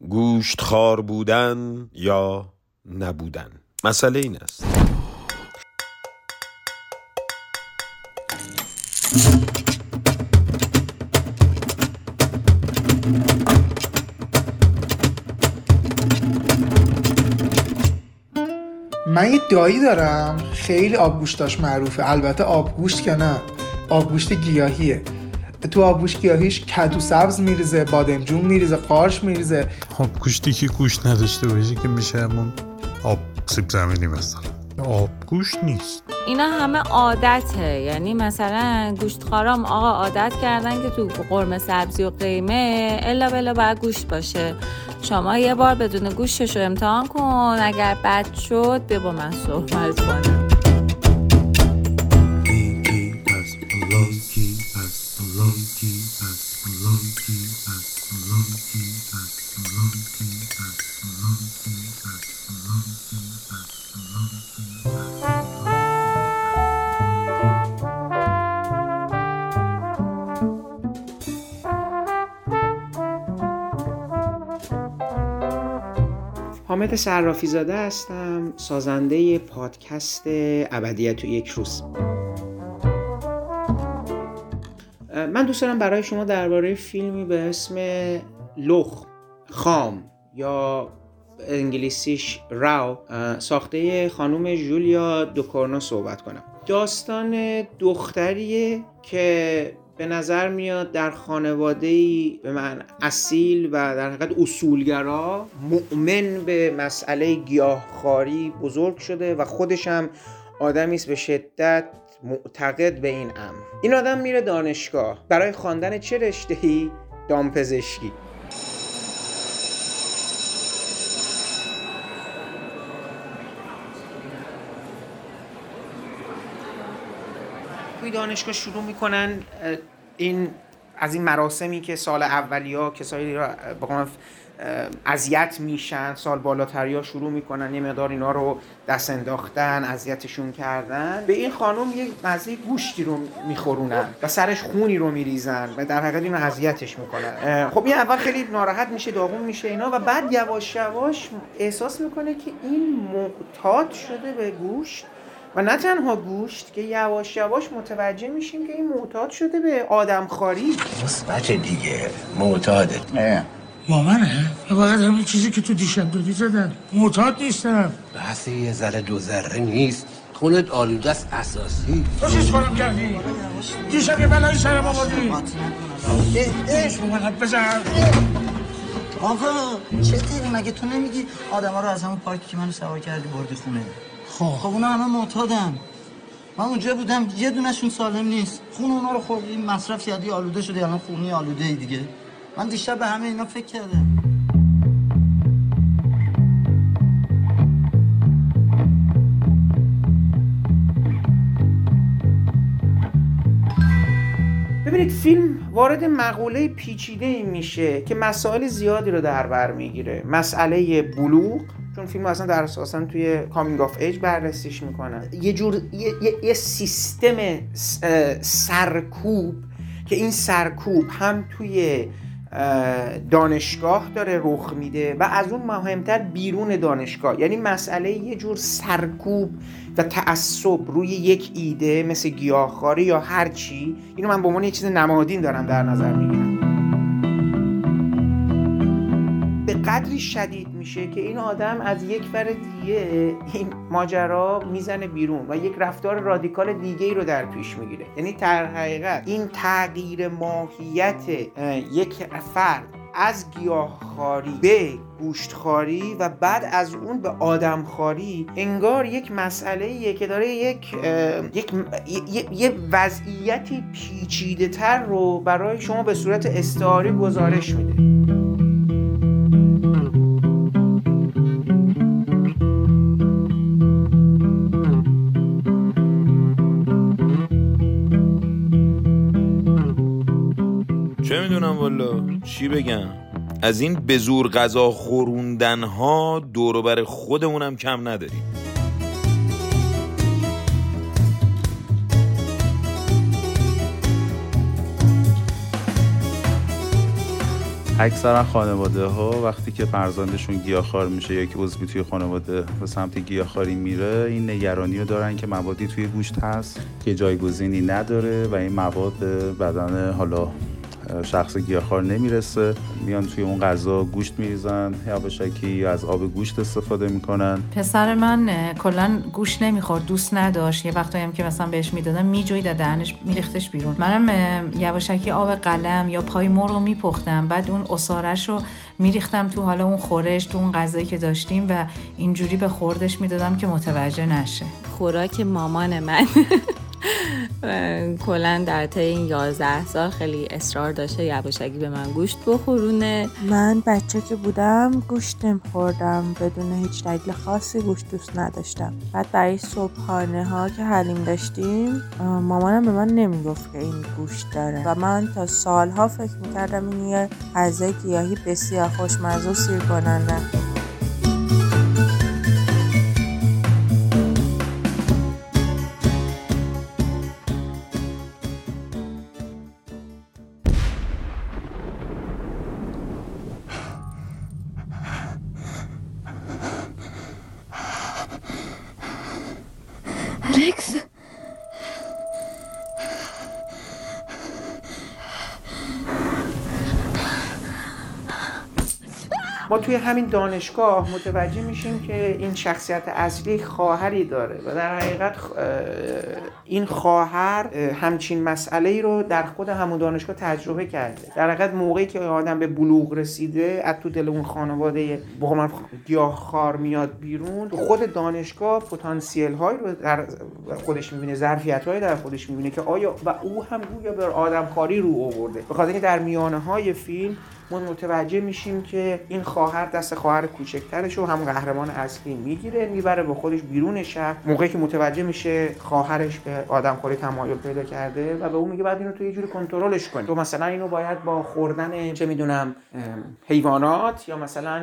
گوشت خار بودن یا نبودن؟ مسئله این است. من یه دایی دارم. خیلی آبگوشتاش معروفه. البته آبگوشت که نه؟ آبگوشت گیاهیه. تو آبگوشت گیاهیش کدو سبز میریزه بادمجون میریزه قارش میریزه. آبگوشتی که گوشت نداشته باشه که میشه همون آب سیب زمینی مثلا. آبگوشت نیست. اینا همه عادته. یعنی مثلا گوشتخارام آقا عادت کردن که تو قرمه سبزی و قیمه الا بلا باید گوشت باشه. شما یه بار بدون گوشتش رو امتحان کن. اگر بد شد بیا با من صحبت کنم. حامد صرافی زاده هستم سازنده پادکست ابدیت و یک روز. من دوست دارم برای شما درباره فیلمی به اسم لخ خام یا انگلیسیش راو ساخته خانم جولیا دوکورنو صحبت کنم. داستان دختریه که به نظر میاد در خانواده ای به من اصیل و در حقیقت اصولگرا مؤمن به مسئله گیاهخواری بزرگ شده و خودش هم آدمی است به شدت معتقد به این امر. این آدم میره دانشگاه. برای خواندن چه رشته‌ای؟ دامپزشکی. توی دانشگاه شروع می‌کنن این از این مراسمی که سال اولیا کسایی را اذیت میشن سال بالاتری ها شروع می‌کنن یه مقدار اینا رو دست انداختن اذیتشون کردن. به این خانم یه مزه گوشتی رو میخورونن و سرش خونی رو میریزن و در حقیقت اینو اذیتش می‌کنن. خب این اول خیلی ناراحت میشه داغون میشه اینا و بعد یواش یواش احساس می‌کنه که این معتاد شده به گوشت. و نه تنها گوشت که یواش یواش متوجه میشیم که این معتاد شده به آدمخواری. مثبت دیگه معتاده. مامانه فقط همین چیزی که تو دیشب دادی زدن معتاد نیستم. بحث یه ذره دو ذره نیست. خونت آلوده است اساسی. تو چیز کنم کردی؟ دیشب یه بلایی سرم آوردی ایش مامانت بزن. آقا چه تیری؟ مگه تو نمیگی آدم ها رو از همون پارکی که منو سوار کردی بردی خونه؟ خب. خب اونا همه معتادن. من اونجا بودم یه دونشون سالم نیست. خون اونا رو خوردی مصرف کردی آلوده شده الان خونی آلوده ای دیگه. من دیشب به همه اینا فکر کردم. ببینید فیلم وارد مقوله پیچیده ای میشه که مسائل زیادی رو در بر می‌گیره. مسئله بلوغ چون فیلم اصلا در اساسا توی coming of age بررسیش می‌کنن یه جور یه, یه،, یه سیستم سرکوب که این سرکوب هم توی دانشگاه داره رخ میده و از اون مهمتر بیرون دانشگاه. یعنی مسئله یه جور سرکوب و تعصب روی یک ایده مثل گیاهخواری یا هر چی. اینو من به عنوان یه چیز نمادین دارم در نظر می‌گیرم. قدری شدید میشه که این آدم از یک ور دیگه این ماجرا می‌زنه بیرون و یک رفتار رادیکال دیگه ای رو در پیش می‌گیره. یعنی در حقیقت این تغییر ماهیت یک فرد از گیاهخواری به گوشتخواری و بعد از اون به آدمخواری انگار یک مسئله که داره یک یک یه وضعیتی پیچیده تر رو برای شما به صورت استعاری گزارش میده. چی بگم؟ از این به زور غذا خوروندن ها دوروبر خودمونم کم نداریم. اکثرا خانواده ها وقتی که فرزندشون گیاهخوار میشه یا یک عضوی توی خانواده به سمت گیاهخواری میره این نگرانی رو دارن که موادی توی گوشت هست که جایگزینی نداره و این مواد بدن حالا شخص گیاهخوار نمی‌رسه. میان توی اون غذا گوشت میریزن یواشکی یا از آب گوشت استفاده می‌کنن. پسر من کلا گوشت نمی‌خورد دوست نداشت. یه وقتایی هم که مثلا بهش می‌دادم میجوید از دهنش میریختش بیرون. منم یواشکی آب قلم یا پای مرغ رو میپختم. بعد اون اسارش رو میریختم تو حالا اون خورش تو اون غذایی که داشتیم و اینجوری به خوردش می‌دادم که متوجه نشه. خوراک مامان من. کلا در طی این 11 سال خیلی اصرار داشته یواشکی به من گوشت بخورونه. من بچه که بودم گوشت نمیخوردم بدون هیچ دلیل خاصی گوشت دوست نداشتم. بعد برای صبحانه ها که حلیم داشتیم مامانم به من نمی‌گفت که این گوشت داره. و من تا سالها فکر می‌کردم این یه غذای گیاهی بسیار خوشمزه و سیر کننده ما توی همین دانشگاه متوجه میشیم که این شخصیت اصلی خواهری داره و در حقیقت این خواهر اه، همچین مسئله ای رو در خود همون دانشگاه تجربه کرده. در حقیقت موقعی که آدم به بلوغ رسیده از تو دل اون خانواده با گیاهخوار میاد بیرون خود دانشگاه پتانسیل هایی رو در خودش می‌بینه ظرفیت هایی در خودش می‌بینه که آیا و او هم گویا به آدمخواری رو آورده. به خاطر اینکه در میانه های فیلم ما متوجه میشیم که این خواهر دست خواهر کوچکترش رو هم قهرمان اصلی می‌گیره می‌بره با خودش بیرون شهر. موقعی که متوجه میشه خواهرش به آدمخوری تمایل پیدا کرده و به اون میگه بعد اینو تو یه جوری کنترلش کنی. تو مثلا اینو باید با خوردن چه می‌دونم حیوانات یا مثلا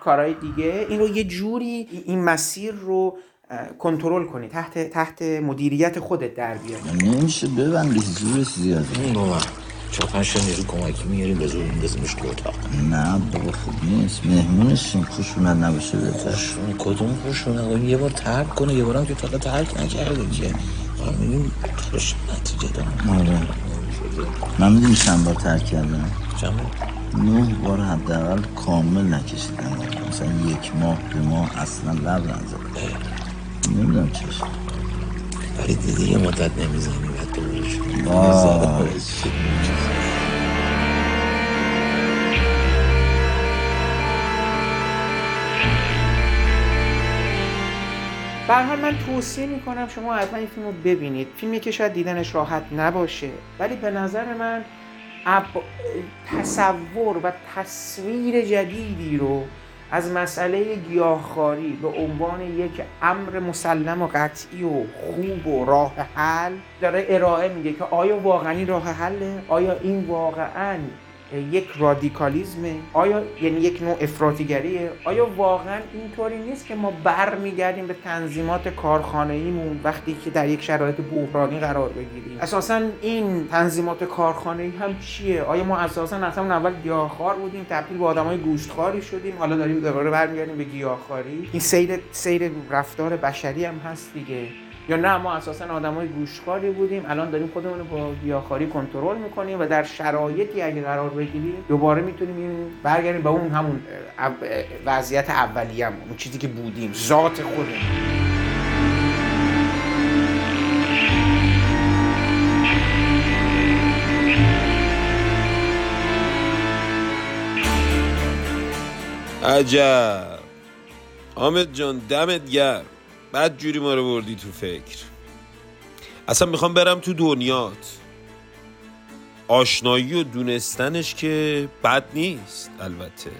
کارهای دیگه اینو یه جوری این مسیر رو کنترل کنی تحت تحت مدیریت خودت در بیاری. نمیشه ببندی زورش زیاده چهار پنج نیرو کمکی میاریم به زور میندازیمش تو اتاق. نه بابا خوب نیست. مهمونشیم. خشونت نباشه بهتر. کدوم خشونه آقا یه بار ترک کنه. یه بارم که تا حالا ترک نکرده که. حالا میگیم کارش نتیجه دارم آره. من می‌دونی چند بار ترک کردم؟ چند نه بار حداقل کامل نکشیدم. مثلا یک ماه دو ماه اصلا لب نزد نمی‌دونم چش ولی دیدی یه مدت نمی‌زنی. به هر حال من توصیه می‌کنم شما حتما این فیلم رو ببینید. فیلمی که شاید دیدنش راحت نباشه. ولی به نظر من اب- تصور و تصویر جدیدی رو از مسئله گیاهخواری به عنوان یک امر مسلم و قطعی و خوب و راه حل داره ارائه میده که آیا واقعا راه حله؟ آیا این واقعا یک رادیکالیزمه آیا یعنی یک نوع افراطیگریه؟ آیا واقعا اینطوری نیست که ما برمیگردیم به تنظیمات کارخانه‌ایمون وقتی که در یک شرایط بحرانی قرار بگیریم؟ اساسا این تنظیمات کارخانه‌ای هم چیه؟ آیا ما اساسا اصلا اون اول گیاهخوار بودیم تبدیل به آدمای گوشتخواری شدیم حالا داریم دوباره برمیگردیم به گیاهخواری؟ این سیر سیر رفتار بشری هم هست دیگه. یا نه ما اساسا آدمای گوشخواری بودیم. الان داریم خودمون رو با گیاهخواری کنترل می‌کنیم و در شرایطی اگه قرار بگیریم دوباره می‌تونیم برگردیم به اون همون وضعیت اولیه‌مون اون چیزی که بودیم ذات خودمون. عجب. حامد جان دمت گرم. بعد جوری ما رو بردی تو فکر. اصلا می‌خوام برم تو دنیات. آشنایی و دونستنش که بد نیست البته.